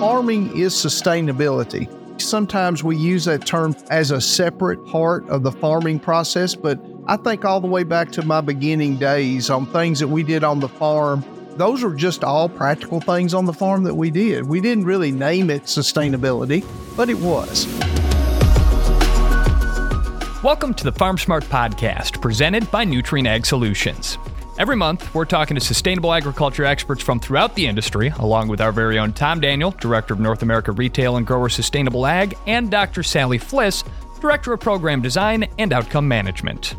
farming is sustainability. Sometimes we use that term as a separate part of the farming process, but I think all the way back to my beginning days on things that we did on the farm, those were just all practical things on the farm that we did. We didn't really name it sustainability, but it was. Welcome to the Farm Smart Podcast, presented by Nutrien Ag Solutions. Every month, we're talking to sustainable agriculture experts from throughout the industry, along with our very own Tom Daniel, Director of North America Retail and Grower Sustainable Ag, and Dr. Sally Fliss, Director of Program Design and Outcome Management.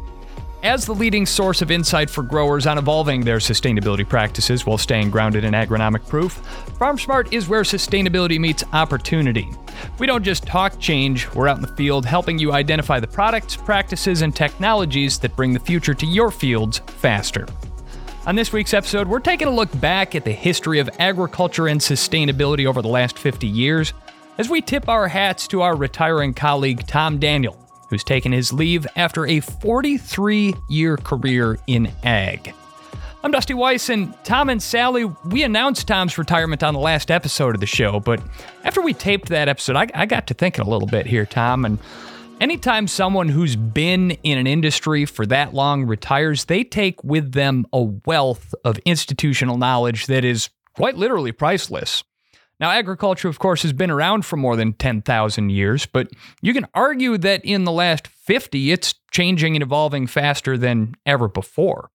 As the leading source of insight for growers on evolving their sustainability practices while staying grounded in agronomic proof, FarmSmart is where sustainability meets opportunity. We don't just talk change, we're out in the field helping you identify the products, practices, and technologies that bring the future to your fields faster. On this week's episode, we're taking a look back at the history of agriculture and sustainability over the last 50 years as we tip our hats to our retiring colleague Tom Daniel, who's taken his leave after a 43 year career in ag. I'm Dusty Weiss, and Tom and Sally, we announced Tom's retirement on the last episode of the show, but after we taped that episode, I, I got to thinking a little bit here, Tom, and Anytime someone who's been in an industry for that long retires, they take with them a wealth of institutional knowledge that is quite literally priceless. Now, agriculture, of course, has been around for more than 10,000 years, but you can argue that in the last 50, it's changing and evolving faster than ever before.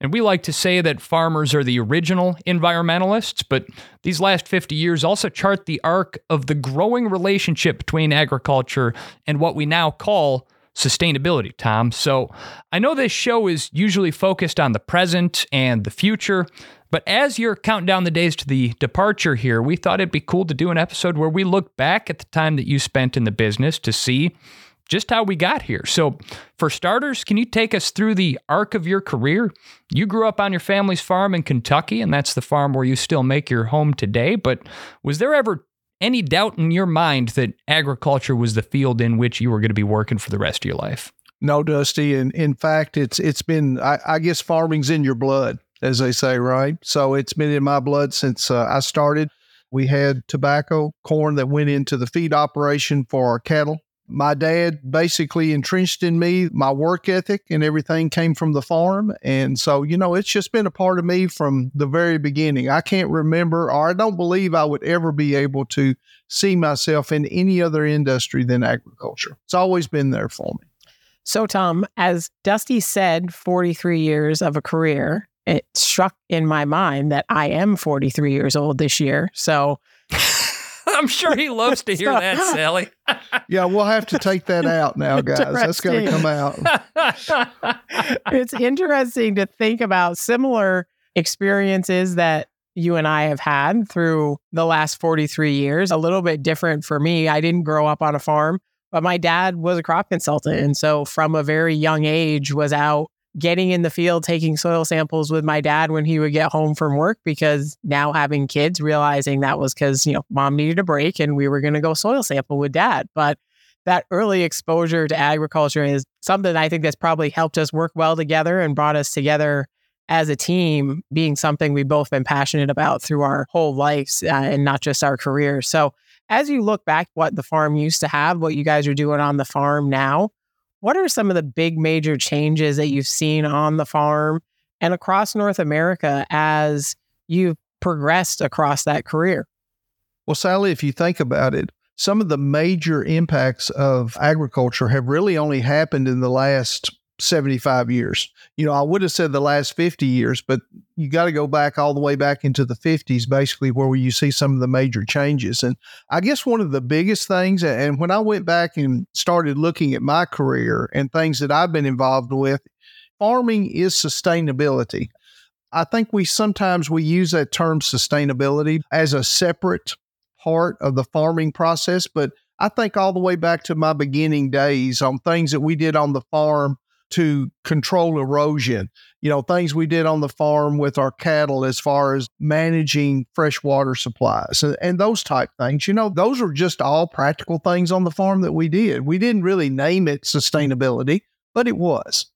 And we like to say that farmers are the original environmentalists, but these last 50 years also chart the arc of the growing relationship between agriculture and what we now call sustainability, Tom. So I know this show is usually focused on the present and the future, but as you're counting down the days to the departure here, we thought it'd be cool to do an episode where we look back at the time that you spent in the business to see just how we got here. So, for starters, can you take us through the arc of your career? You grew up on your family's farm in Kentucky, and that's the farm where you still make your home today. But was there ever any doubt in your mind that agriculture was the field in which you were going to be working for the rest of your life? No, Dusty. And in fact, it's it's been I, I guess farming's in your blood, as they say, right? So it's been in my blood since uh, I started. We had tobacco, corn that went into the feed operation for our cattle my dad basically entrenched in me my work ethic and everything came from the farm. And so you know it's just been a part of me from the very beginning. I can't remember or i don't believe i would ever be able to see myself in any other industry than agriculture. It's always been there for me. So tom as dusty said 43 years of a career it struck in my mind that i am 43 years old this year. So I'm sure he loves to hear that, Sally. yeah, we'll have to take that out now, guys. That's going to come out. it's interesting to think about similar experiences that you and I have had through the last 43 years. A little bit different for me. I didn't grow up on a farm, but my dad was a crop consultant. And so from a very young age was out getting in the field, taking soil samples with my dad when he would get home from work because now having kids, realizing that was because, you know, mom needed a break and we were going to go soil sample with dad. But that early exposure to agriculture is something I think that's probably helped us work well together and brought us together as a team, being something we've both been passionate about through our whole lives uh, and not just our careers. So, as you look back, what the farm used to have, what you guys are doing on the farm now, what are some of the big major changes that you've seen on the farm and across North America as you've progressed across that career? Well, Sally, if you think about it, some of the major impacts of agriculture have really only happened in the last 75 years. You know, I would have said the last 50 years, but you got to go back all the way back into the 50s, basically, where you see some of the major changes. And I guess one of the biggest things, and when I went back and started looking at my career and things that I've been involved with, farming is sustainability. I think we sometimes we use that term sustainability as a separate part of the farming process, but I think all the way back to my beginning days on things that we did on the farm to control erosion. You know, things we did on the farm with our cattle as far as managing freshwater supplies and, and those type things. You know, those are just all practical things on the farm that we did. We didn't really name it sustainability, but it was.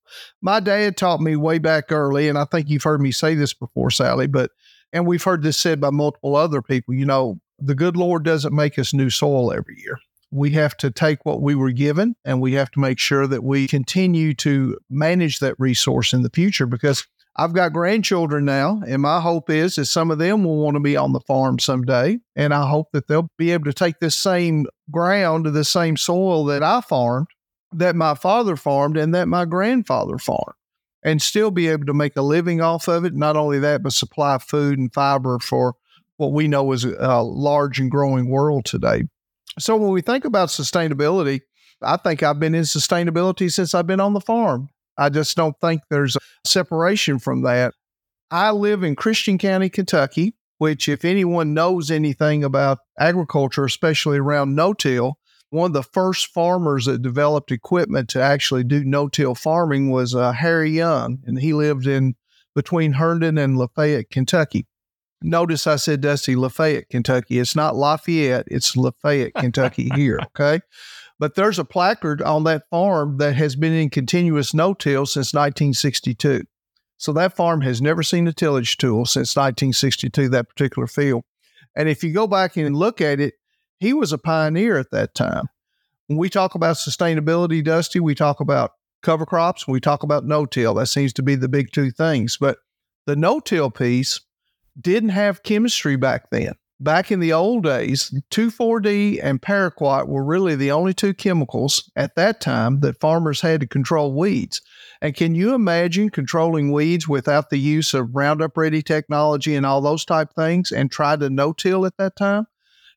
My dad taught me way back early, and I think you've heard me say this before, Sally, but and we've heard this said by multiple other people, you know, the good Lord doesn't make us new soil every year. We have to take what we were given and we have to make sure that we continue to manage that resource in the future because I've got grandchildren now, and my hope is that some of them will want to be on the farm someday. And I hope that they'll be able to take this same ground, the same soil that I farmed, that my father farmed, and that my grandfather farmed, and still be able to make a living off of it. Not only that, but supply food and fiber for what we know is a large and growing world today. So when we think about sustainability, I think I've been in sustainability since I've been on the farm. I just don't think there's a separation from that. I live in Christian County, Kentucky, which, if anyone knows anything about agriculture, especially around no till, one of the first farmers that developed equipment to actually do no till farming was uh, Harry Young, and he lived in between Herndon and Lafayette, Kentucky. Notice I said Dusty Lafayette, Kentucky. It's not Lafayette, it's Lafayette, Kentucky here. Okay. But there's a placard on that farm that has been in continuous no till since 1962. So that farm has never seen a tillage tool since 1962, that particular field. And if you go back and look at it, he was a pioneer at that time. When we talk about sustainability, Dusty, we talk about cover crops, we talk about no till. That seems to be the big two things. But the no till piece didn't have chemistry back then back in the old days, 2,4-D and paraquat were really the only two chemicals at that time that farmers had to control weeds. And can you imagine controlling weeds without the use of Roundup Ready technology and all those type things and try to no-till at that time?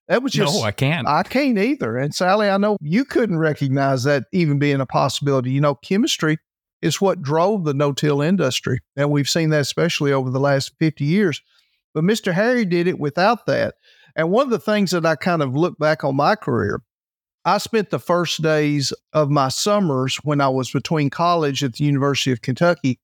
That was just no, I can't. I can't either. And Sally, I know you couldn't recognize that even being a possibility. You know, chemistry is what drove the no-till industry, and we've seen that especially over the last 50 years. But Mr. Harry did it without that. And one of the things that I kind of look back on my career, I spent the first days of my summers when I was between college at the University of Kentucky.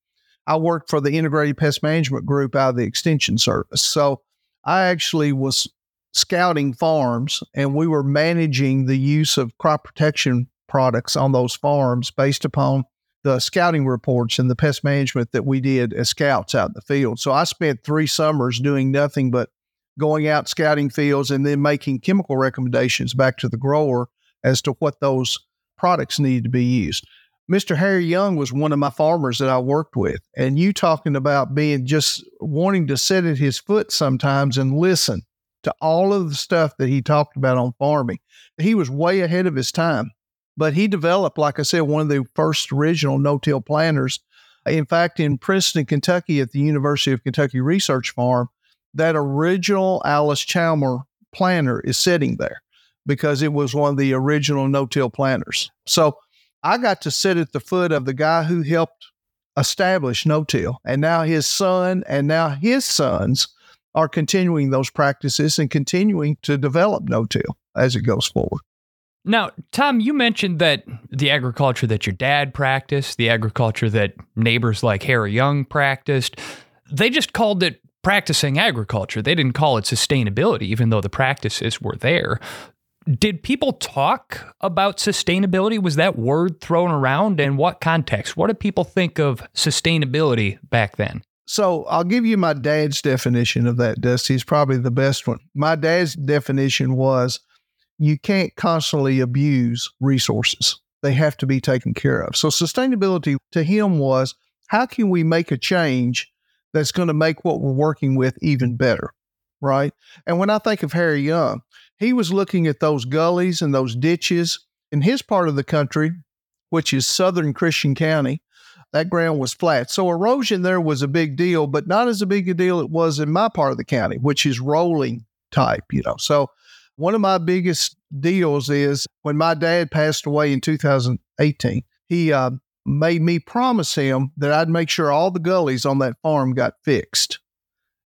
I worked for the Integrated Pest Management Group out of the Extension Service. So I actually was scouting farms and we were managing the use of crop protection products on those farms based upon the scouting reports and the pest management that we did as scouts out in the field. So I spent three summers doing nothing but going out scouting fields and then making chemical recommendations back to the grower as to what those products needed to be used. Mr. Harry Young was one of my farmers that I worked with. And you talking about being just wanting to sit at his foot sometimes and listen to all of the stuff that he talked about on farming. He was way ahead of his time. But he developed, like I said, one of the first original no till planters. In fact, in Princeton, Kentucky, at the University of Kentucky Research Farm, that original Allis Chalmer planter is sitting there because it was one of the original no till planters. So I got to sit at the foot of the guy who helped establish no till. And now his son and now his sons are continuing those practices and continuing to develop no till as it goes forward. Now, Tom, you mentioned that the agriculture that your dad practiced, the agriculture that neighbors like Harry Young practiced, they just called it practicing agriculture. They didn't call it sustainability, even though the practices were there. Did people talk about sustainability? Was that word thrown around? In what context? What did people think of sustainability back then? So I'll give you my dad's definition of that, Dusty. It's probably the best one. My dad's definition was you can't constantly abuse resources. They have to be taken care of. So sustainability to him was how can we make a change that's going to make what we're working with even better? Right. And when I think of Harry Young, he was looking at those gullies and those ditches in his part of the country, which is southern Christian County. That ground was flat. So erosion there was a big deal, but not as a big a deal it was in my part of the county, which is rolling type, you know. So one of my biggest deals is when my dad passed away in 2018, he uh, made me promise him that I'd make sure all the gullies on that farm got fixed.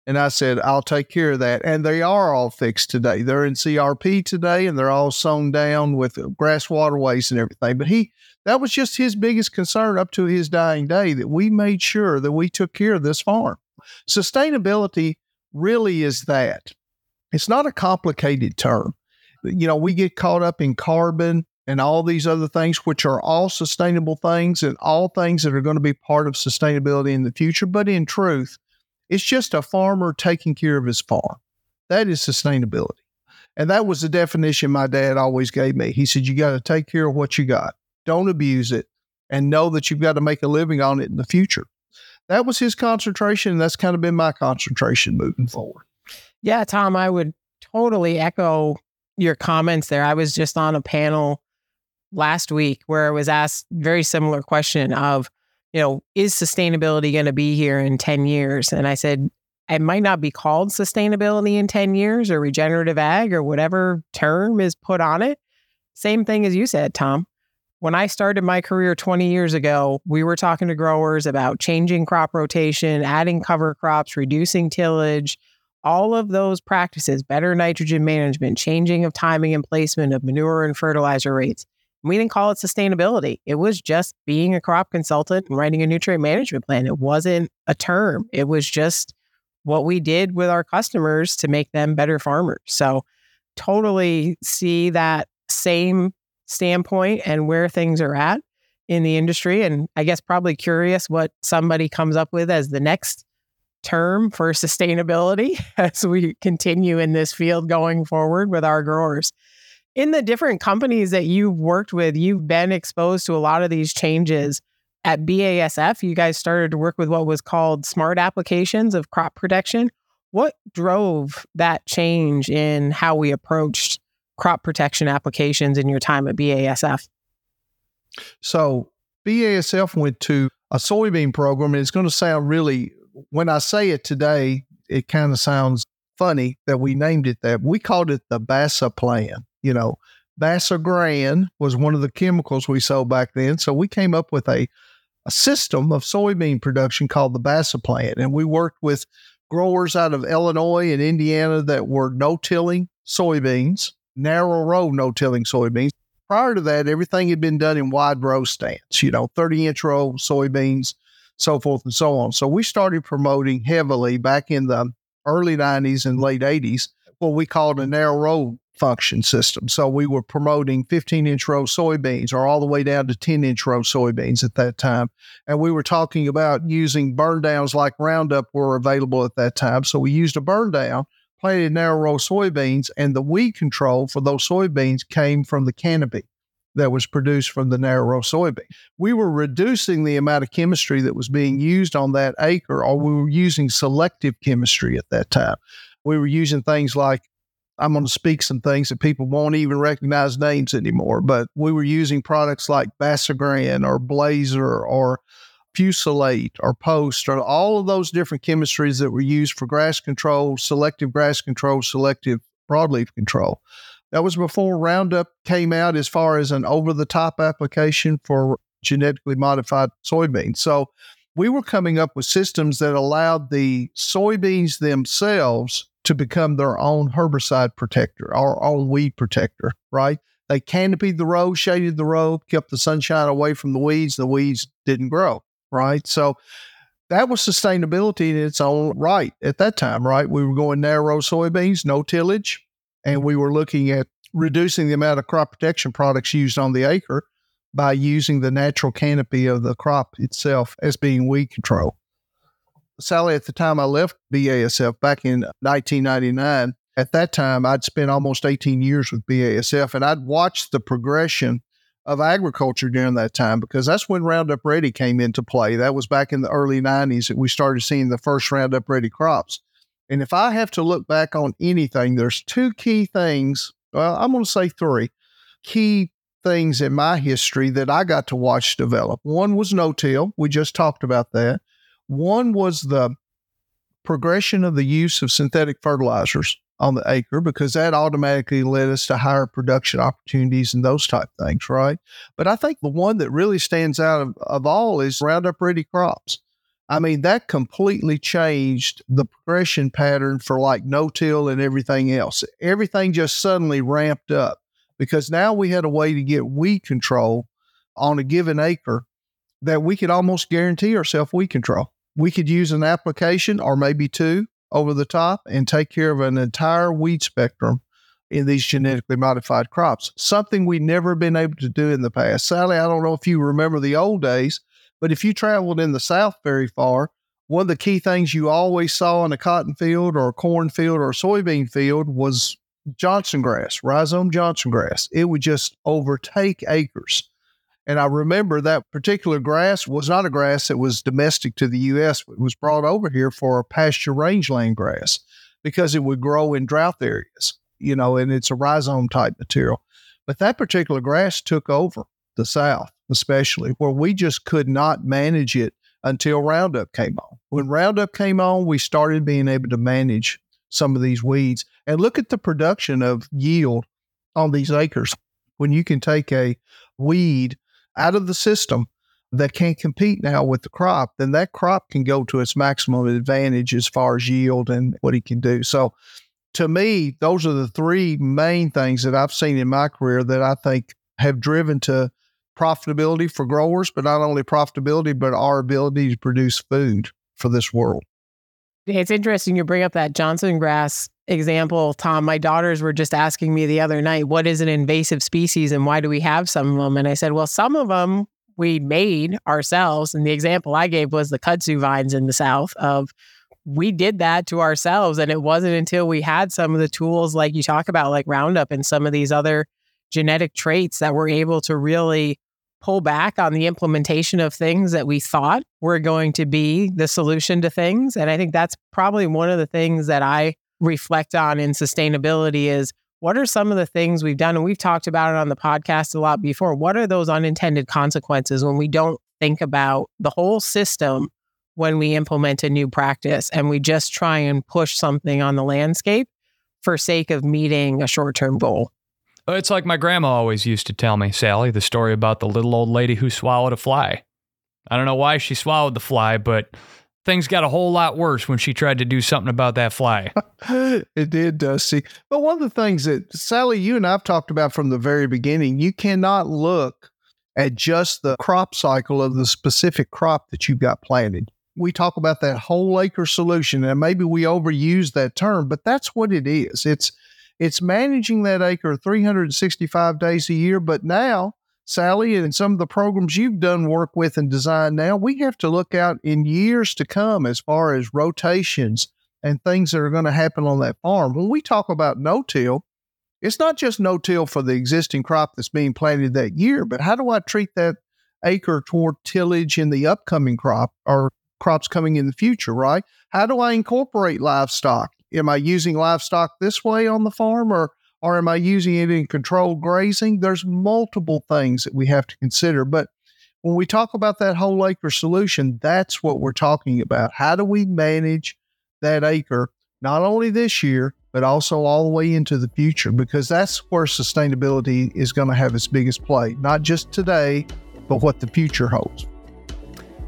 And I said, I'll take care of that. And they are all fixed today. They're in CRP today and they're all sown down with grass waterways and everything. But he, that was just his biggest concern up to his dying day that we made sure that we took care of this farm. Sustainability really is that. It's not a complicated term. You know, we get caught up in carbon and all these other things, which are all sustainable things and all things that are going to be part of sustainability in the future. But in truth, it's just a farmer taking care of his farm. That is sustainability. And that was the definition my dad always gave me. He said, You got to take care of what you got, don't abuse it, and know that you've got to make a living on it in the future. That was his concentration. And that's kind of been my concentration moving forward. Yeah, Tom, I would totally echo your comments there. I was just on a panel last week where I was asked very similar question of, you know, is sustainability going to be here in 10 years? And I said, it might not be called sustainability in 10 years or regenerative ag or whatever term is put on it. Same thing as you said, Tom. When I started my career 20 years ago, we were talking to growers about changing crop rotation, adding cover crops, reducing tillage, all of those practices, better nitrogen management, changing of timing and placement of manure and fertilizer rates. We didn't call it sustainability. It was just being a crop consultant and writing a nutrient management plan. It wasn't a term. It was just what we did with our customers to make them better farmers. So, totally see that same standpoint and where things are at in the industry. And I guess probably curious what somebody comes up with as the next term for sustainability as we continue in this field going forward with our growers. In the different companies that you've worked with, you've been exposed to a lot of these changes. At BASF, you guys started to work with what was called smart applications of crop protection. What drove that change in how we approached crop protection applications in your time at BASF? So, BASF went to a soybean program, and it's going to sound really when I say it today, it kind of sounds funny that we named it that. We called it the Bassa plan. You know, Basagran was one of the chemicals we sold back then. So we came up with a, a system of soybean production called the Bassa plan. And we worked with growers out of Illinois and Indiana that were no tilling soybeans, narrow row no tilling soybeans. Prior to that, everything had been done in wide row stands, you know, 30 inch row soybeans, so forth and so on. So we started promoting heavily back in the early 90s and late 80s what we called a narrow row function system. So we were promoting 15 inch row soybeans or all the way down to 10 inch row soybeans at that time. And we were talking about using burn downs like Roundup were available at that time. So we used a burn down, planted narrow row soybeans, and the weed control for those soybeans came from the canopy that was produced from the narrow row soybean. We were reducing the amount of chemistry that was being used on that acre, or we were using selective chemistry at that time. We were using things like, I'm going to speak some things that people won't even recognize names anymore, but we were using products like Basagran or Blazer or Fusilade or Poast or all of those different chemistries that were used for grass control, selective grass control, selective broadleaf control. That was before Roundup came out as far as an over the top application for genetically modified soybeans. So we were coming up with systems that allowed the soybeans themselves to become their own herbicide protector, our own weed protector, right? They canopied the row, shaded the row, kept the sunshine away from the weeds. The weeds didn't grow, right? So that was sustainability in its own right at that time, right? We were going narrow soybeans, no tillage, and we were looking at reducing the amount of crop protection products used on the acre by using the natural canopy of the crop itself as being weed control. Sally, at the time I left BASF back in 1999, at that time I'd spent almost 18 years with BASF and I'd watched the progression of agriculture during that time because that's when Roundup Ready came into play. That was back in the early 90s that we started seeing the first Roundup Ready crops. And if I have to look back on anything, there's two key things. Well, I'm going to say three key things in my history that I got to watch develop. One was no till. We just talked about that. One was the progression of the use of synthetic fertilizers on the acre because that automatically led us to higher production opportunities and those type things, right? But I think the one that really stands out of, of all is Roundup Ready crops. I mean, that completely changed the progression pattern for like no till and everything else. Everything just suddenly ramped up because now we had a way to get weed control on a given acre that we could almost guarantee ourselves weed control. We could use an application or maybe two over the top and take care of an entire weed spectrum in these genetically modified crops, something we'd never been able to do in the past. Sally, I don't know if you remember the old days but if you traveled in the South very far, one of the key things you always saw in a cotton field or a corn field or a soybean field was Johnson grass, rhizome Johnson grass. It would just overtake acres. And I remember that particular grass was not a grass that was domestic to the U.S., it was brought over here for pasture rangeland grass because it would grow in drought areas, you know, and it's a rhizome type material. But that particular grass took over the South, especially where we just could not manage it until Roundup came on. When Roundup came on, we started being able to manage some of these weeds and look at the production of yield on these acres. When you can take a weed out of the system that can't compete now with the crop, then that crop can go to its maximum advantage as far as yield and what it can do. So, to me, those are the three main things that I've seen in my career that I think have driven to profitability for growers, but not only profitability, but our ability to produce food for this world. It's interesting you bring up that Johnson grass example, Tom. My daughters were just asking me the other night, what is an invasive species and why do we have some of them? And I said, well, some of them we made ourselves. And the example I gave was the kudzu vines in the South of we did that to ourselves. And it wasn't until we had some of the tools like you talk about, like Roundup and some of these other genetic traits that we're able to really pull back on the implementation of things that we thought were going to be the solution to things. And I think that's probably one of the things that I reflect on in sustainability is what are some of the things we've done? And we've talked about it on the podcast a lot before. What are those unintended consequences when we don't think about the whole system when we implement a new practice and we just try and push something on the landscape for sake of meeting a short-term goal? Uh, it's like my grandma always used to tell me, Sally, the story about the little old lady who swallowed a fly. I don't know why she swallowed the fly, but things got a whole lot worse when she tried to do something about that fly. it did, Dusty. But one of the things that Sally, you and I've talked about from the very beginning, you cannot look at just the crop cycle of the specific crop that you've got planted. We talk about that whole acre solution, and maybe we overuse that term, but that's what it is. It's it's managing that acre 365 days a year, but now Sally, and some of the programs you've done work with and designed now, we have to look out in years to come as far as rotations and things that are going to happen on that farm. When we talk about no till, it's not just no till for the existing crop that's being planted that year, but how do I treat that acre toward tillage in the upcoming crop or crops coming in the future, right? How do I incorporate livestock? Am I using livestock this way on the farm or or am I using it in controlled grazing? There's multiple things that we have to consider. But when we talk about that whole acre solution, that's what we're talking about. How do we manage that acre, not only this year, but also all the way into the future? Because that's where sustainability is going to have its biggest play, not just today, but what the future holds.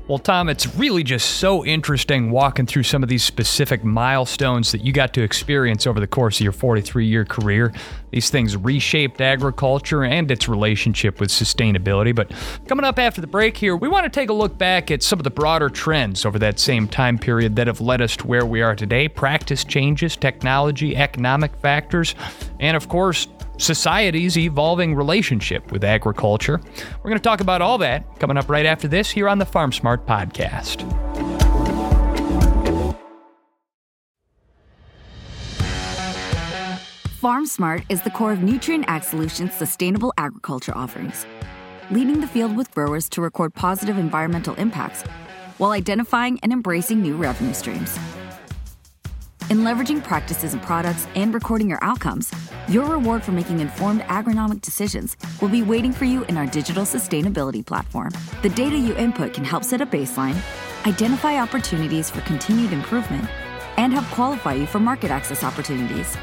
Well, Tom, it's really just so interesting walking through some of these specific milestones that you got to experience over the course of your 43 year career. These things reshaped agriculture and its relationship with sustainability. But coming up after the break here, we want to take a look back at some of the broader trends over that same time period that have led us to where we are today practice changes, technology, economic factors, and of course, society's evolving relationship with agriculture. We're going to talk about all that coming up right after this here on the Farm Smart Podcast. Farm Smart is the core of Nutrien Ag Solutions' sustainable agriculture offerings, leading the field with growers to record positive environmental impacts while identifying and embracing new revenue streams. In leveraging practices and products and recording your outcomes, your reward for making informed agronomic decisions will be waiting for you in our digital sustainability platform. The data you input can help set a baseline, identify opportunities for continued improvement, and help qualify you for market access opportunities.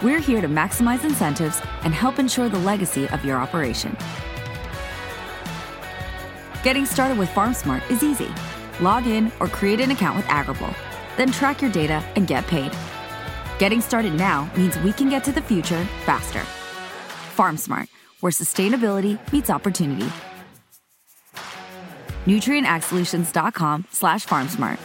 We're here to maximize incentives and help ensure the legacy of your operation. Getting started with FarmSmart is easy. Log in or create an account with Agrible then track your data and get paid. Getting started now means we can get to the future faster. FarmSmart, where sustainability meets opportunity. NutrienAgSolutions.com slash FarmSmart.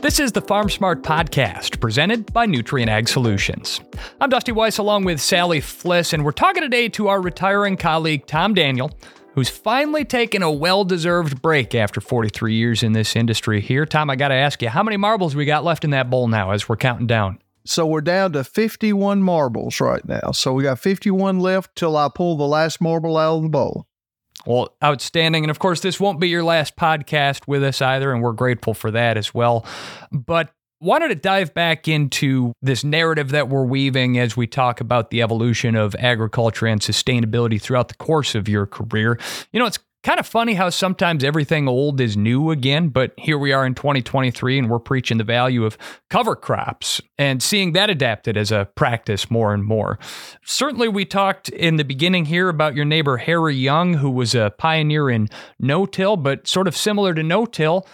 This is the Farm Smart Podcast, presented by Nutrien Ag Solutions. I'm Dusty Weiss along with Sally Fliss, and we're talking today to our retiring colleague, Tom Daniel, who's finally taken a well deserved break after 43 years in this industry here. Tom, I got to ask you, how many marbles we got left in that bowl now as we're counting down? So we're down to 51 marbles right now. So we got 51 left till I pull the last marble out of the bowl. Well, outstanding. And of course, this won't be your last podcast with us either, and we're grateful for that as well. But wanted to dive back into this narrative that we're weaving as we talk about the evolution of agriculture and sustainability throughout the course of your career. You know, it's kind of funny how sometimes everything old is new again, but here we are in 2023 and we're preaching the value of cover crops and seeing that adapted as a practice more and more. Certainly, we talked in the beginning here about your neighbor Harry Young, who was a pioneer in no till, but sort of similar to no till.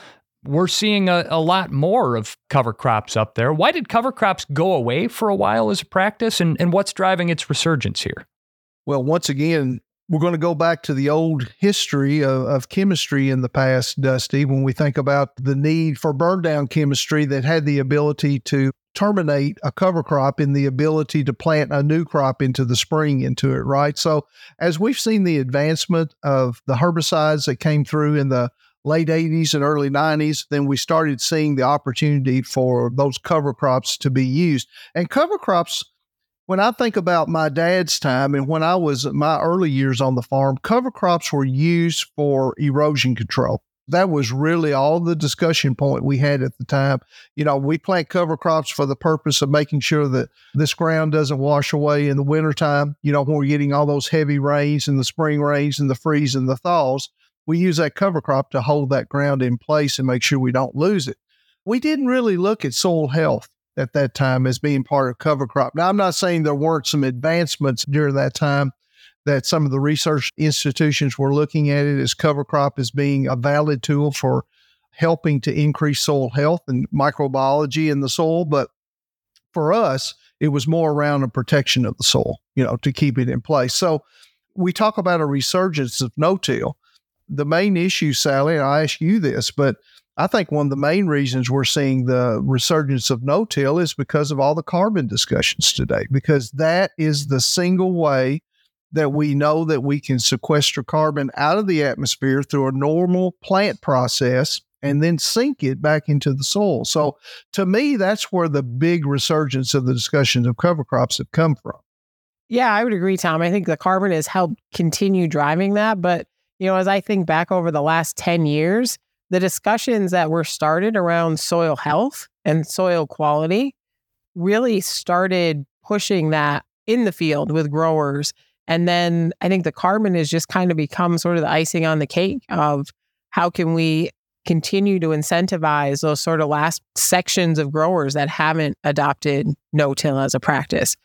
We're seeing a, a lot more of cover crops up there. Why did cover crops go away for a while as a practice, and, and what's driving its resurgence here? Well, once again, we're going to go back to the old history of, of, chemistry in the past, Dusty, when we think about the need for burn down chemistry that had the ability to terminate a cover crop in the ability to plant a new crop into the spring into it, right? So, as we've seen the advancement of the herbicides that came through in the late 80s and early 90s, then we started seeing the opportunity for those cover crops to be used. And cover crops when I think about my dad's time and when I was my early years on the farm, cover crops were used for erosion control. That was really all the discussion point we had at the time. You know, we plant cover crops for the purpose of making sure that this ground doesn't wash away in the wintertime. You know, when we're getting all those heavy rains and the spring rains and the freeze and the thaws, we use that cover crop to hold that ground in place and make sure we don't lose it. We didn't really look at soil health at that time as being part of cover crop. Now, I'm not saying there weren't some advancements during that time that some of the research institutions were looking at it as cover crop as being a valid tool for helping to increase soil health and microbiology in the soil. But for us, it was more around the protection of the soil, you know, to keep it in place. So we talk about a resurgence of no-till. The main issue, Sally, and I ask you this, but I think one of the main reasons we're seeing the resurgence of no till is because of all the carbon discussions today, because that is the single way that we know that we can sequester carbon out of the atmosphere through a normal plant process and then sink it back into the soil. So to me, that's where the big resurgence of the discussions of cover crops have come from. Yeah, I would agree, Tom. I think the carbon has helped continue driving that. But, you know, as I think back over the last 10 years, the discussions that were started around soil health and soil quality really started pushing that in the field with growers. And then I think the carbon has just kind of become sort of the icing on the cake of how can we continue to incentivize those sort of last sections of growers that haven't adopted no till as a practice.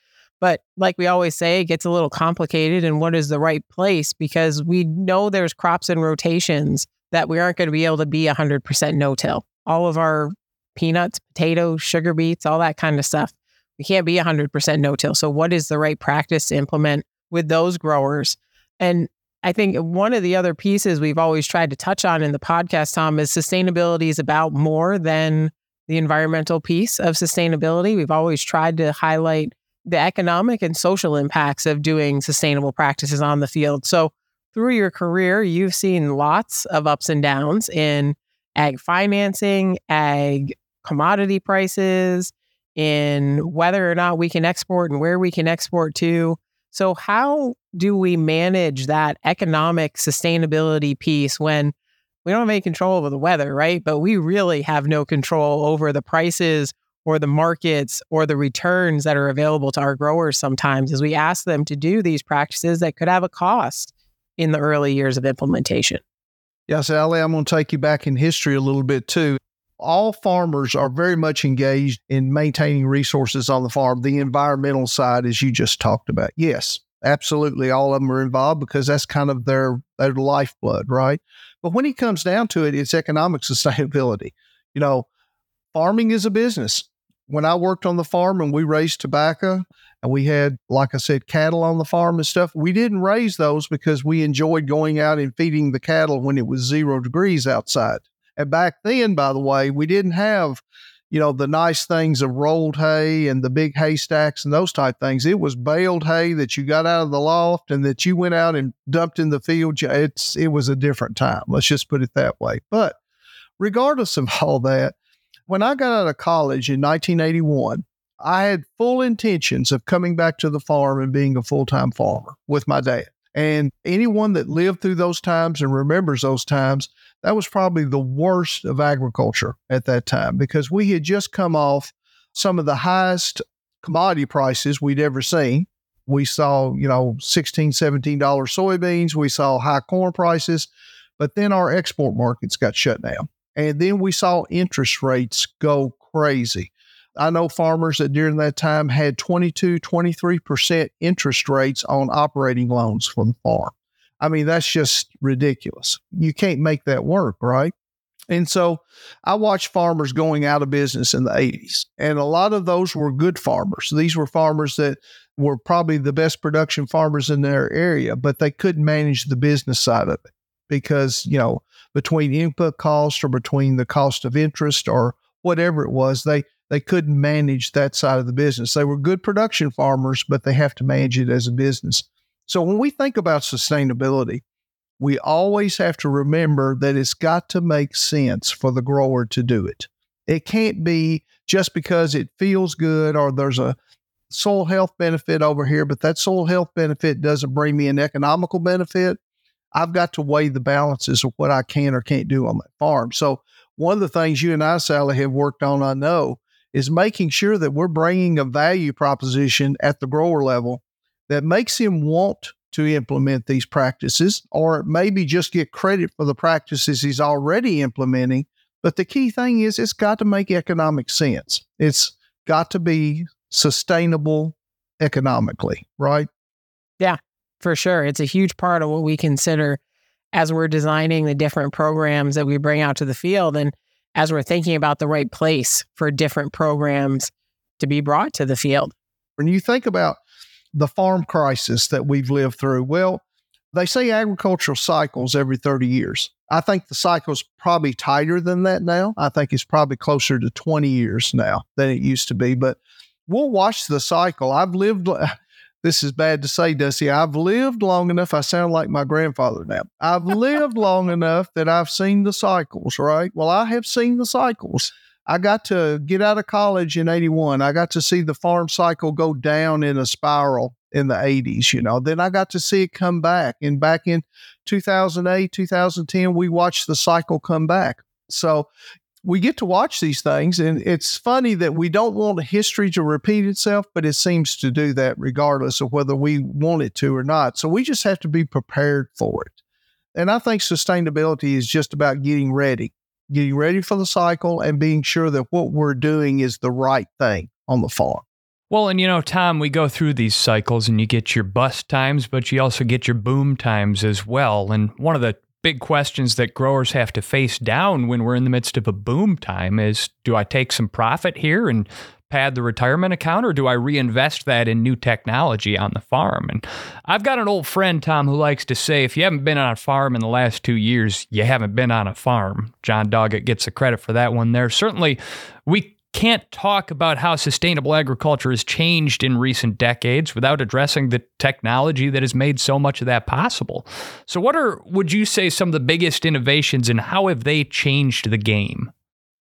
But like we always say, it gets a little complicated and what is the right place because we know there's crops and rotations that we aren't going to be able to be 100% no till. All of our peanuts, potatoes, sugar beets, all that kind of stuff. We can't be 100% no till. So, what is the right practice to implement with those growers? And I think one of the other pieces we've always tried to touch on in the podcast, Tom, is sustainability is about more than the environmental piece of sustainability. We've always tried to highlight the economic and social impacts of doing sustainable practices on the field. So, through your career, you've seen lots of ups and downs in ag financing, ag commodity prices, in whether or not we can export and where we can export to. So, how do we manage that economic sustainability piece when we don't have any control over the weather, right? But we really have no control over the prices or the markets or the returns that are available to our growers sometimes as we ask them to do these practices that could have a cost in the early years of implementation. Yes, Sally, I'm going to take you back in history a little bit too. All farmers are very much engaged in maintaining resources on the farm, the environmental side, as you just talked about. Yes, absolutely. All of them are involved because that's kind of their, their lifeblood, right? But when it comes down to it, it's economic sustainability. You know, farming is a business. When I worked on the farm and we raised tobacco, and we had, like I said, cattle on the farm and stuff. We didn't raise those because we enjoyed going out and feeding the cattle when it was zero degrees outside. And back then, by the way, we didn't have, you know, the nice things of rolled hay and the big haystacks and those type things. It was baled hay that you got out of the loft and that you went out and dumped in the field. It's it was a different time. Let's just put it that way. But regardless of all that, when I got out of college in 1981, I had full intentions of coming back to the farm and being a full time farmer with my dad. And anyone that lived through those times and remembers those times, that was probably the worst of agriculture at that time because we had just come off some of the highest commodity prices we'd ever seen. We saw, you know, $16, $17 soybeans. We saw high corn prices, but then our export markets got shut down. And then we saw interest rates go crazy. I know farmers that during that time had 22, 23% interest rates on operating loans for the farm. I mean, that's just ridiculous. You can't make that work, right? And so I watched farmers going out of business in the 80s. And a lot of those were good farmers. These were farmers that were probably the best production farmers in their area, but they couldn't manage the business side of it because, you know, between input cost or between the cost of interest or whatever it was, they they couldn't manage that side of the business. They were good production farmers, but they have to manage it as a business. So when we think about sustainability, we always have to remember that it's got to make sense for the grower to do it. It can't be just because it feels good or there's a soil health benefit over here, but that soil health benefit doesn't bring me an economical benefit. I've got to weigh the balances of what I can or can't do on that farm. So, one of the things you and I, Sally, have worked on, I know, is making sure that we're bringing a value proposition at the grower level that makes him want to implement these practices or maybe just get credit for the practices he's already implementing. But the key thing is it's got to make economic sense. It's got to be sustainable economically, right? Yeah, for sure. It's a huge part of what we consider as we're designing the different programs that we bring out to the field. And as we're thinking about the right place for different programs to be brought to the field. When you think about the farm crisis that we've lived through, well, they say agricultural cycles every 30 years. I think the cycle's probably tighter than that now. I think it's probably closer to 20 years now than it used to be, but we'll watch the cycle. I've lived this is bad to say, Dusty. I've lived long enough. I sound like my grandfather now. I've lived long enough that I've seen the cycles, right? Well, I have seen the cycles. I got to get out of college in 81. I got to see the farm cycle go down in a spiral in the 80s, you know. Then I got to see it come back. And back in 2008, 2010, we watched the cycle come back. So we get to watch these things, and it's funny that we don't want history to repeat itself, but it seems to do that regardless of whether we want it to or not. So we just have to be prepared for it. And I think sustainability is just about getting ready, getting ready for the cycle and being sure that what we're doing is the right thing on the farm. Well, and you know, Tom, we go through these cycles and you get your bust times, but you also get your boom times as well. And one of the big questions that growers have to face down when we're in the midst of a boom time is do I take some profit here and pad the retirement account or do I reinvest that in new technology on the farm? And I've got an old friend, Tom, who likes to say if you haven't been on a farm in the last two years, you haven't been on a farm. John Doggett gets the credit for that one there. Certainly, we can't talk about how sustainable agriculture has changed in recent decades without addressing the technology that has made so much of that possible. So, what are, would you say, some of the biggest innovations and how have they changed the game?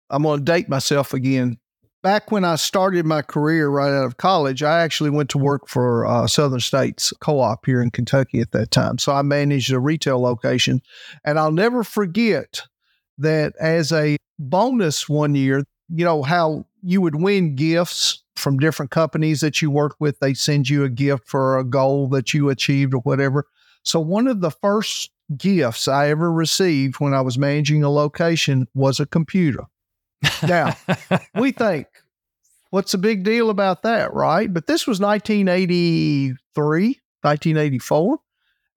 I'm going to date myself again. Back when I started my career right out of college, I actually went to work for uh, Southern States Co op here in Kentucky at that time. So I managed a retail location. And I'll never forget that as a bonus one year, you know, how you would win gifts from different companies that you work with. They send you a gift for a goal that you achieved or whatever. So, one of the first gifts I ever received when I was managing a location was a computer. Now, we think, what's the big deal about that, right? But this was 1983, 1984,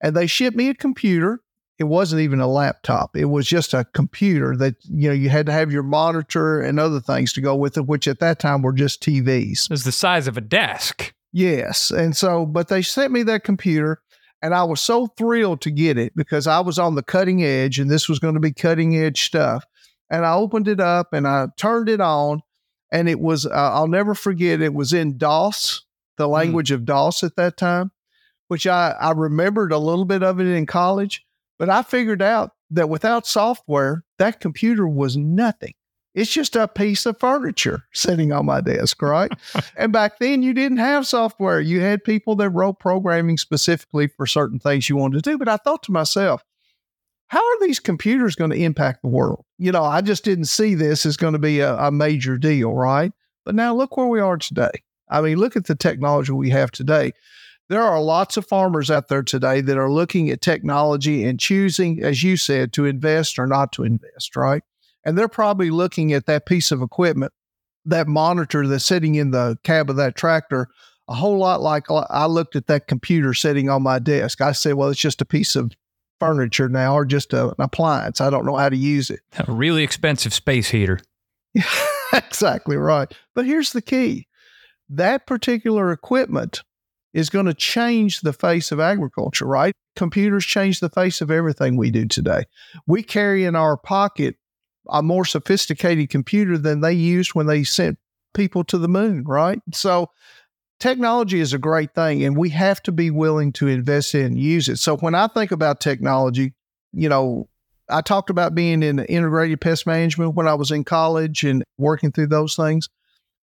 and they shipped me a computer it wasn't even a laptop. It was just a computer that, you know, you had to have your monitor and other things to go with it, which at that time were just TVs. It was the size of a desk. Yes. And so, but they sent me that computer and I was so thrilled to get it because I was on the cutting edge and this was going to be cutting edge stuff. And I opened it up and I turned it on and it was, uh, I'll never forget, it was in DOS, the hmm. language mm. of DOS at that time, which I, I remembered a little bit of it in college but I figured out that without software, that computer was nothing. It's just a piece of furniture sitting on my desk, right? and back then, you didn't have software. You had people that wrote programming specifically for certain things you wanted to do. But I thought to myself, how are these computers going to impact the world? You know, I just didn't see this as going to be a, a major deal, right? But now look where we are today. I mean, look at the technology we have today. There are lots of farmers out there today that are looking at technology and choosing, as you said, to invest or not to invest, right? And they're probably looking at that piece of equipment, that monitor that's sitting in the cab of that tractor, a whole lot like I looked at that computer sitting on my desk. I said, well, it's just a piece of furniture now or just a, an appliance. I don't know how to use it. A really expensive space heater. exactly right. But here's the key that particular equipment is going to change the face of agriculture, right? Computers change the face of everything we do today. We carry in our pocket a more sophisticated computer than they used when they sent people to the moon, right? So technology is a great thing and we have to be willing to invest in and use it. So when I think about technology, you know, I talked about being in integrated pest management when I was in college and working through those things.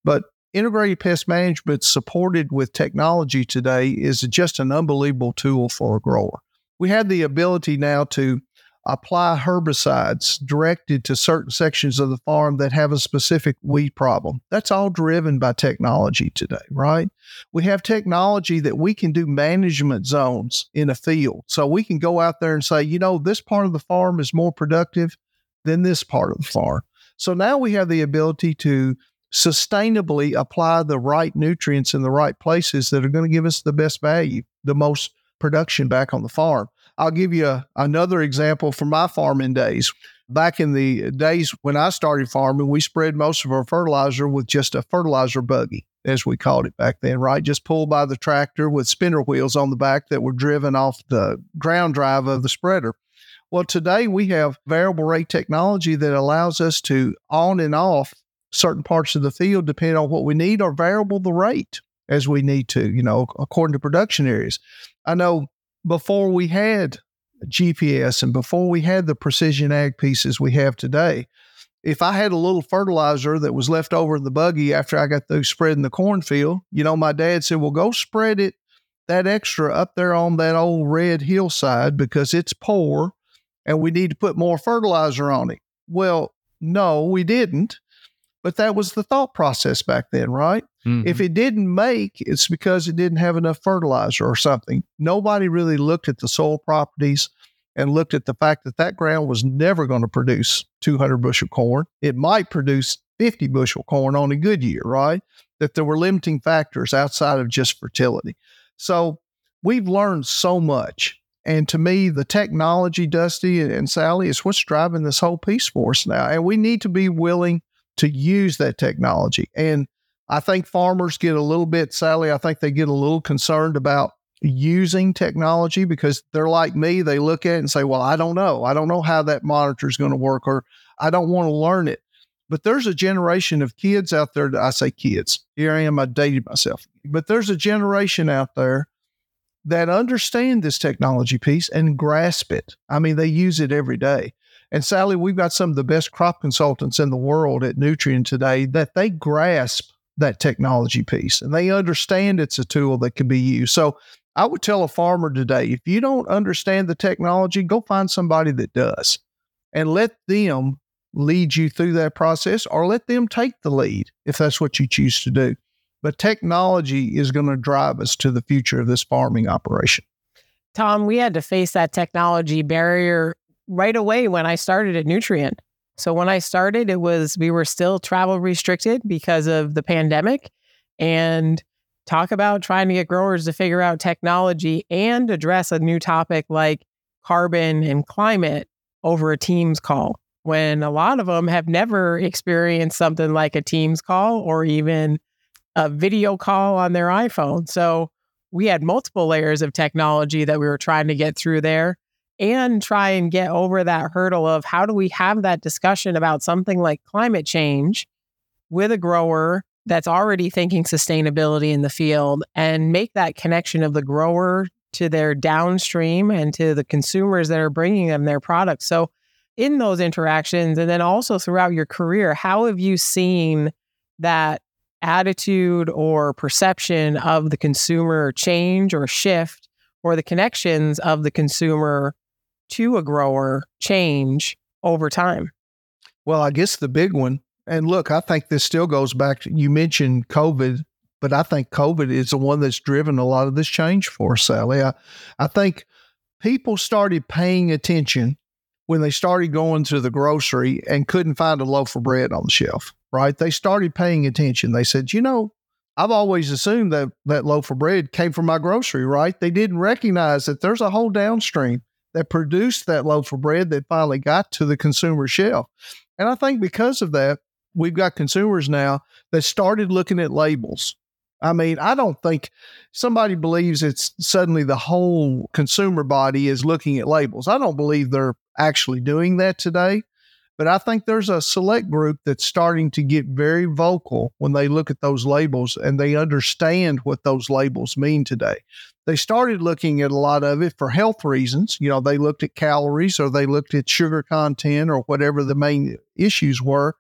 But integrated pest management supported with technology today is just an unbelievable tool for a grower. We have the ability now to apply herbicides directed to certain sections of the farm that have a specific weed problem. That's all driven by technology today, right? We have technology that we can do management zones in a field. So we can go out there and say, you know, this part of the farm is more productive than this part of the farm. So now we have the ability to sustainably apply the right nutrients in the right places that are going to give us the best value, the most production back on the farm. I'll give you a, another example from my farming days. Back in the days when I started farming, we spread most of our fertilizer with just a fertilizer buggy, as we called it back then, right? Just pulled by the tractor with spinner wheels on the back that were driven off the ground drive of the spreader. Well, today we have variable rate technology that allows us to on and off certain parts of the field depending on what we need or variable the rate as we need to, you know, according to production areas. I know before we had GPS and before we had the precision ag pieces we have today, if I had a little fertilizer that was left over in the buggy after I got through spreading the cornfield, you know, my dad said, well, go spread it, that extra up there on that old red hillside because it's poor and we need to put more fertilizer on it. Well, no, we didn't. But that was the thought process back then, right? Mm-hmm. If it didn't make, it's because it didn't have enough fertilizer or something. Nobody really looked at the soil properties and looked at the fact that that ground was never going to produce 200 bushel corn. It might produce 50 bushel corn on a good year, right? That there were limiting factors outside of just fertility. So we've learned so much. And to me, the technology, Dusty and Sally, is what's driving this whole piece for us now. And we need to be willing to use that technology. And I think farmers get a little bit, Sally, I think they get a little concerned about using technology because they're like me. They look at it and say, well, I don't know. I don't know how that monitor is going to work, or I don't want to learn it. But there's a generation of kids out there. That, I say kids. Here I am. I dated myself. But there's a generation out there that understand this technology piece and grasp it. I mean, they use it every day. And Sally, we've got some of the best crop consultants in the world at Nutrien today that they grasp that technology piece and they understand it's a tool that can be used. So I would tell a farmer today if you don't understand the technology, go find somebody that does and let them lead you through that process or let them take the lead if that's what you choose to do. But technology is going to drive us to the future of this farming operation. Tom, we had to face that technology barrier right away when I started at Nutrien. So when I started, it was we were still travel restricted because of the pandemic and talk about trying to get growers to figure out technology and address a new topic like carbon and climate over a Teams call when a lot of them have never experienced something like a Teams call or even a video call on their iPhone. So we had multiple layers of technology that we were trying to get through there and try and get over that hurdle of how do we have that discussion about something like climate change with a grower that's already thinking sustainability in the field and make that connection of the grower to their downstream and to the consumers that are bringing them their products. So in those interactions and then also throughout your career, how have you seen that attitude or perception of the consumer change or shift or the connections of the consumer to a grower change over time? Well, I guess the big one, and look, I think this still goes back to you mentioned COVID, but I think COVID is the one that's driven a lot of this change for Sally. I, I think people started paying attention when they started going to the grocery and couldn't find a loaf of bread on the shelf, right? They started paying attention. They said, you know, I've always assumed that that loaf of bread came from my grocery, right? They didn't recognize that there's a whole downstream that produced that loaf of bread that finally got to the consumer shelf. And I think because of that, we've got consumers now that started looking at labels. I mean, I don't think somebody believes it's suddenly the whole consumer body is looking at labels. I don't believe they're actually doing that today. But I think there's a select group that's starting to get very vocal when they look at those labels and they understand what those labels mean today. They started looking at a lot of it for health reasons. You know, they looked at calories or they looked at sugar content or whatever the main issues were.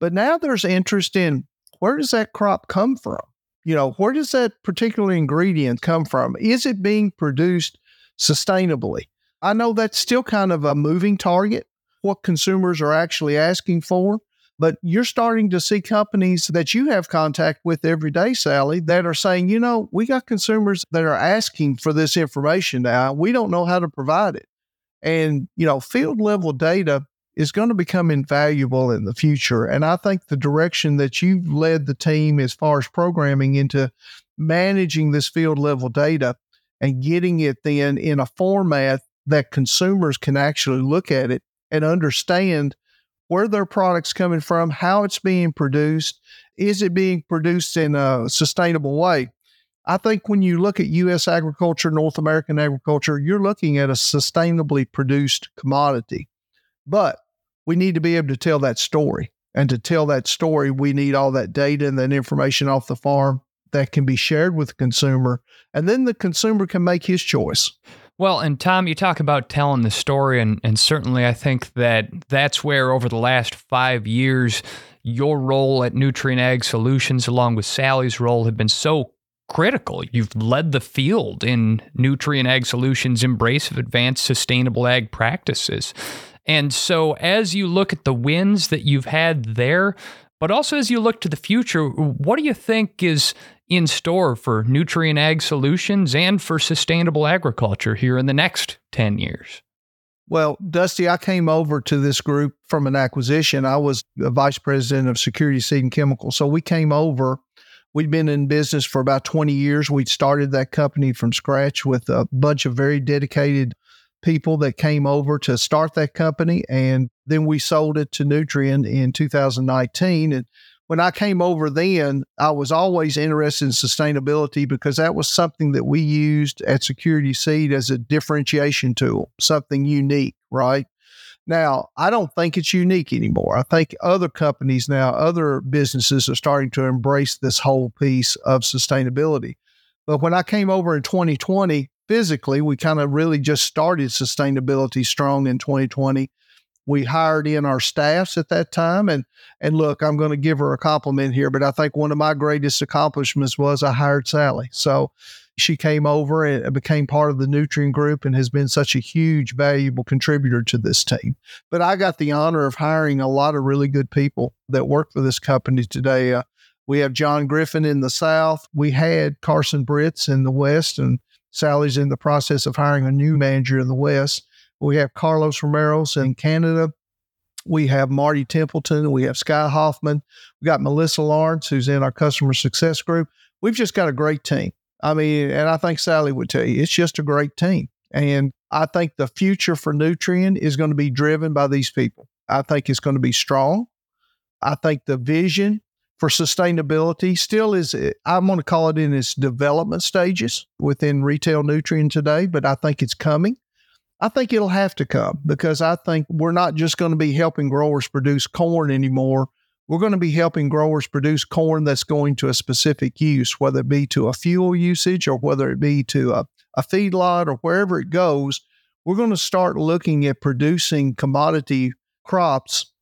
But now there's interest in where does that crop come from? You know, where does that particular ingredient come from? Is it being produced sustainably? I know that's still kind of a moving target, what consumers are actually asking for. But you're starting to see companies that you have contact with every day, Sally, that are saying, you know, we got consumers that are asking for this information now. We don't know how to provide it. And, you know, field level data is going to become invaluable in the future. And I think the direction that you've led the team as far as programming into managing this field level data and getting it then in a format that consumers can actually look at it and understand where their product's coming from, how it's being produced, is it being produced in a sustainable way? I think when you look at U.S. agriculture, North American agriculture, you're looking at a sustainably produced commodity. But we need to be able to tell that story. And to tell that story, we need all that data and that information off the farm that can be shared with the consumer. And then the consumer can make his choice. Well, and Tom, you talk about telling the story, and, and certainly I think that that's where over the last five years, your role at Nutrien Ag Solutions, along with Sally's role, have been so critical. You've led the field in Nutrien Ag Solutions' embrace of advanced sustainable ag practices. And so, as you look at the wins that you've had there, but also as you look to the future, what do you think is in store for Nutrien Ag Solutions and for sustainable agriculture here in the next 10 years? Well, Dusty, I came over to this group from an acquisition. I was the vice president of security seed and chemicals. So we came over. We'd been in business for about 20 years. We'd started that company from scratch with a bunch of very dedicated people that came over to start that company. And then we sold it to Nutrien in 2019. And when I came over then, I was always interested in sustainability because that was something that we used at Security Seed as a differentiation tool, something unique, right? Now, I don't think it's unique anymore. I think other companies now, other businesses are starting to embrace this whole piece of sustainability. But when I came over in 2020, physically, we kind of really just started sustainability strong in 2020 we hired in our staffs at that time and and look i'm going to give her a compliment here but i think one of my greatest accomplishments was i hired sally. So she came over and became part of the Nutrien group and has been such a huge valuable contributor to this team. But i got the honor of hiring a lot of really good people that work for this company today. Uh, we have john griffin in the south. We had carson britz in the west and sally's in the process of hiring a new manager in the west we have Carlos Romero's in Canada. We have Marty Templeton. We have Sky Hoffman. We got Melissa Lawrence, who's in our customer success group. We've just got a great team. I mean, and I think Sally would tell you, it's just a great team. And I think the future for Nutrien is going to be driven by these people. I think it's going to be strong. I think the vision for sustainability still is, I'm going to call it in its development stages within retail Nutrien today, but I think it's coming. I think it'll have to come because I think we're not just going to be helping growers produce corn anymore. We're going to be helping growers produce corn that's going to a specific use, whether it be to a fuel usage or whether it be to a, a feedlot or wherever it goes. we're going to start looking at producing commodity crops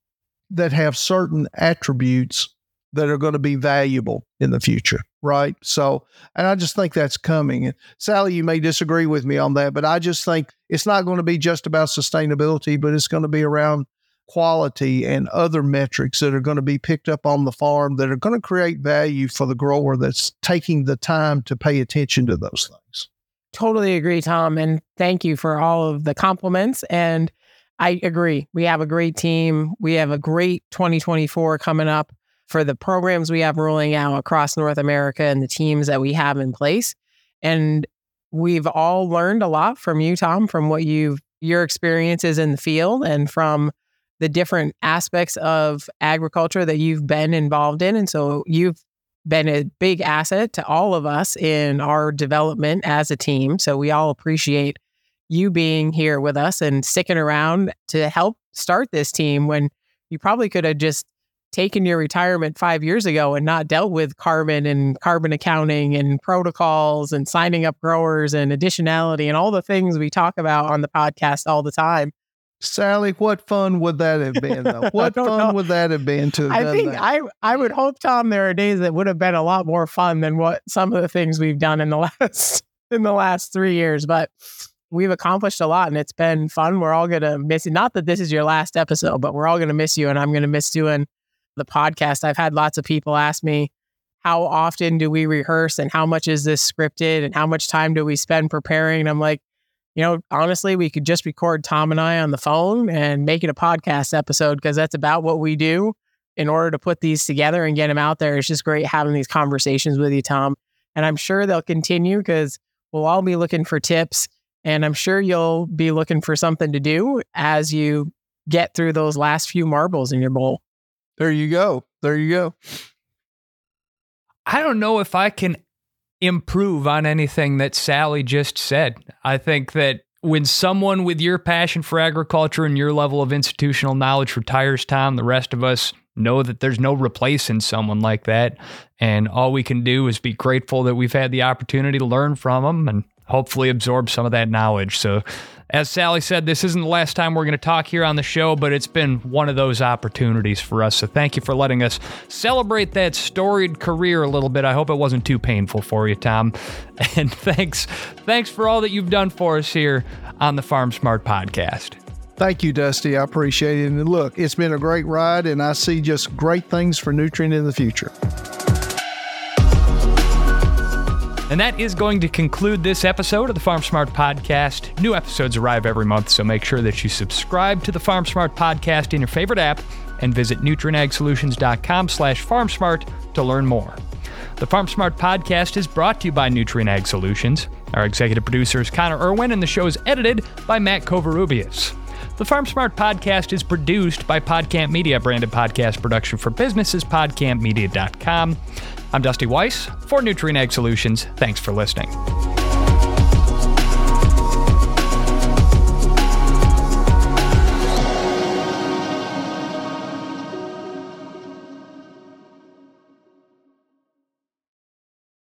that have certain attributes that are going to be valuable in the future, right? So, and I just think that's coming. And Sally, you may disagree with me on that, but I just think it's not going to be just about sustainability, but it's going to be around quality and other metrics that are going to be picked up on the farm that are going to create value for the grower that's taking the time to pay attention to those things. Totally agree, Tom. And thank you for all of the compliments. And I agree. We have a great team. We have a great 2024 coming up for the programs we have rolling out across North America and the teams that we have in place. And we've all learned a lot from you, Tom, from what you've your experiences in the field and from the different aspects of agriculture that you've been involved in. And so you've been a big asset to all of us in our development as a team. So we all appreciate you being here with us and sticking around to help start this team when you probably could have just taken your retirement five years ago and not dealt with carbon and carbon accounting and protocols and signing up growers and additionality and all the things we talk about on the podcast all the time. Sally, what fun would that have been? Though? What fun know. would that have been to? I think that? I I would hope, Tom, there are days that would have been a lot more fun than what some of the things we've done in the last in the last three years. But we've accomplished a lot, and it's been fun. We're all gonna miss you. Not that this is your last episode, but we're all gonna miss you, and I'm gonna miss doing the podcast. I've had lots of people ask me, how often do we rehearse and how much is this scripted and how much time do we spend preparing? And I'm like, you know, honestly, we could just record Tom and I on the phone and make it a podcast episode because that's about what we do in order to put these together and get them out there. It's just great having these conversations with you, Tom. And I'm sure they'll continue because we'll all be looking for tips. And I'm sure you'll be looking for something to do as you get through those last few marbles in your bowl. There you go. There you go. I don't know if I can improve on anything that Sally just said. I think that when someone with your passion for agriculture and your level of institutional knowledge retires, Tom, the rest of us know that there's no replacing someone like that. And all we can do is be grateful that we've had the opportunity to learn from them and hopefully absorb some of that knowledge. So as Sally said, this isn't the last time we're going to talk here on the show, but it's been one of those opportunities for us. So thank you for letting us celebrate that storied career a little bit. I hope it wasn't too painful for you, Tom. And thanks, thanks for all that you've done for us here on the Farm Smart podcast. Thank you, Dusty. I appreciate it. And look, it's been a great ride, and I see just great things for Nutrien in the future. And that is going to conclude this episode of the Farm Smart Podcast. New episodes arrive every month, so make sure that you subscribe to the Farm Smart Podcast in your favorite app and visit nutrienagsolutions.com slash farmsmart to learn more. The Farm Smart Podcast is brought to you by Nutrien Ag Solutions. Our executive producer is Connor Irwin, and the show is edited by Matt Covarrubias. The Farm Smart Podcast is produced by Podcamp Media, branded podcast production for businesses, podcampmedia.com. I'm Dusty Weiss for Nutrien Ag Solutions. Thanks for listening.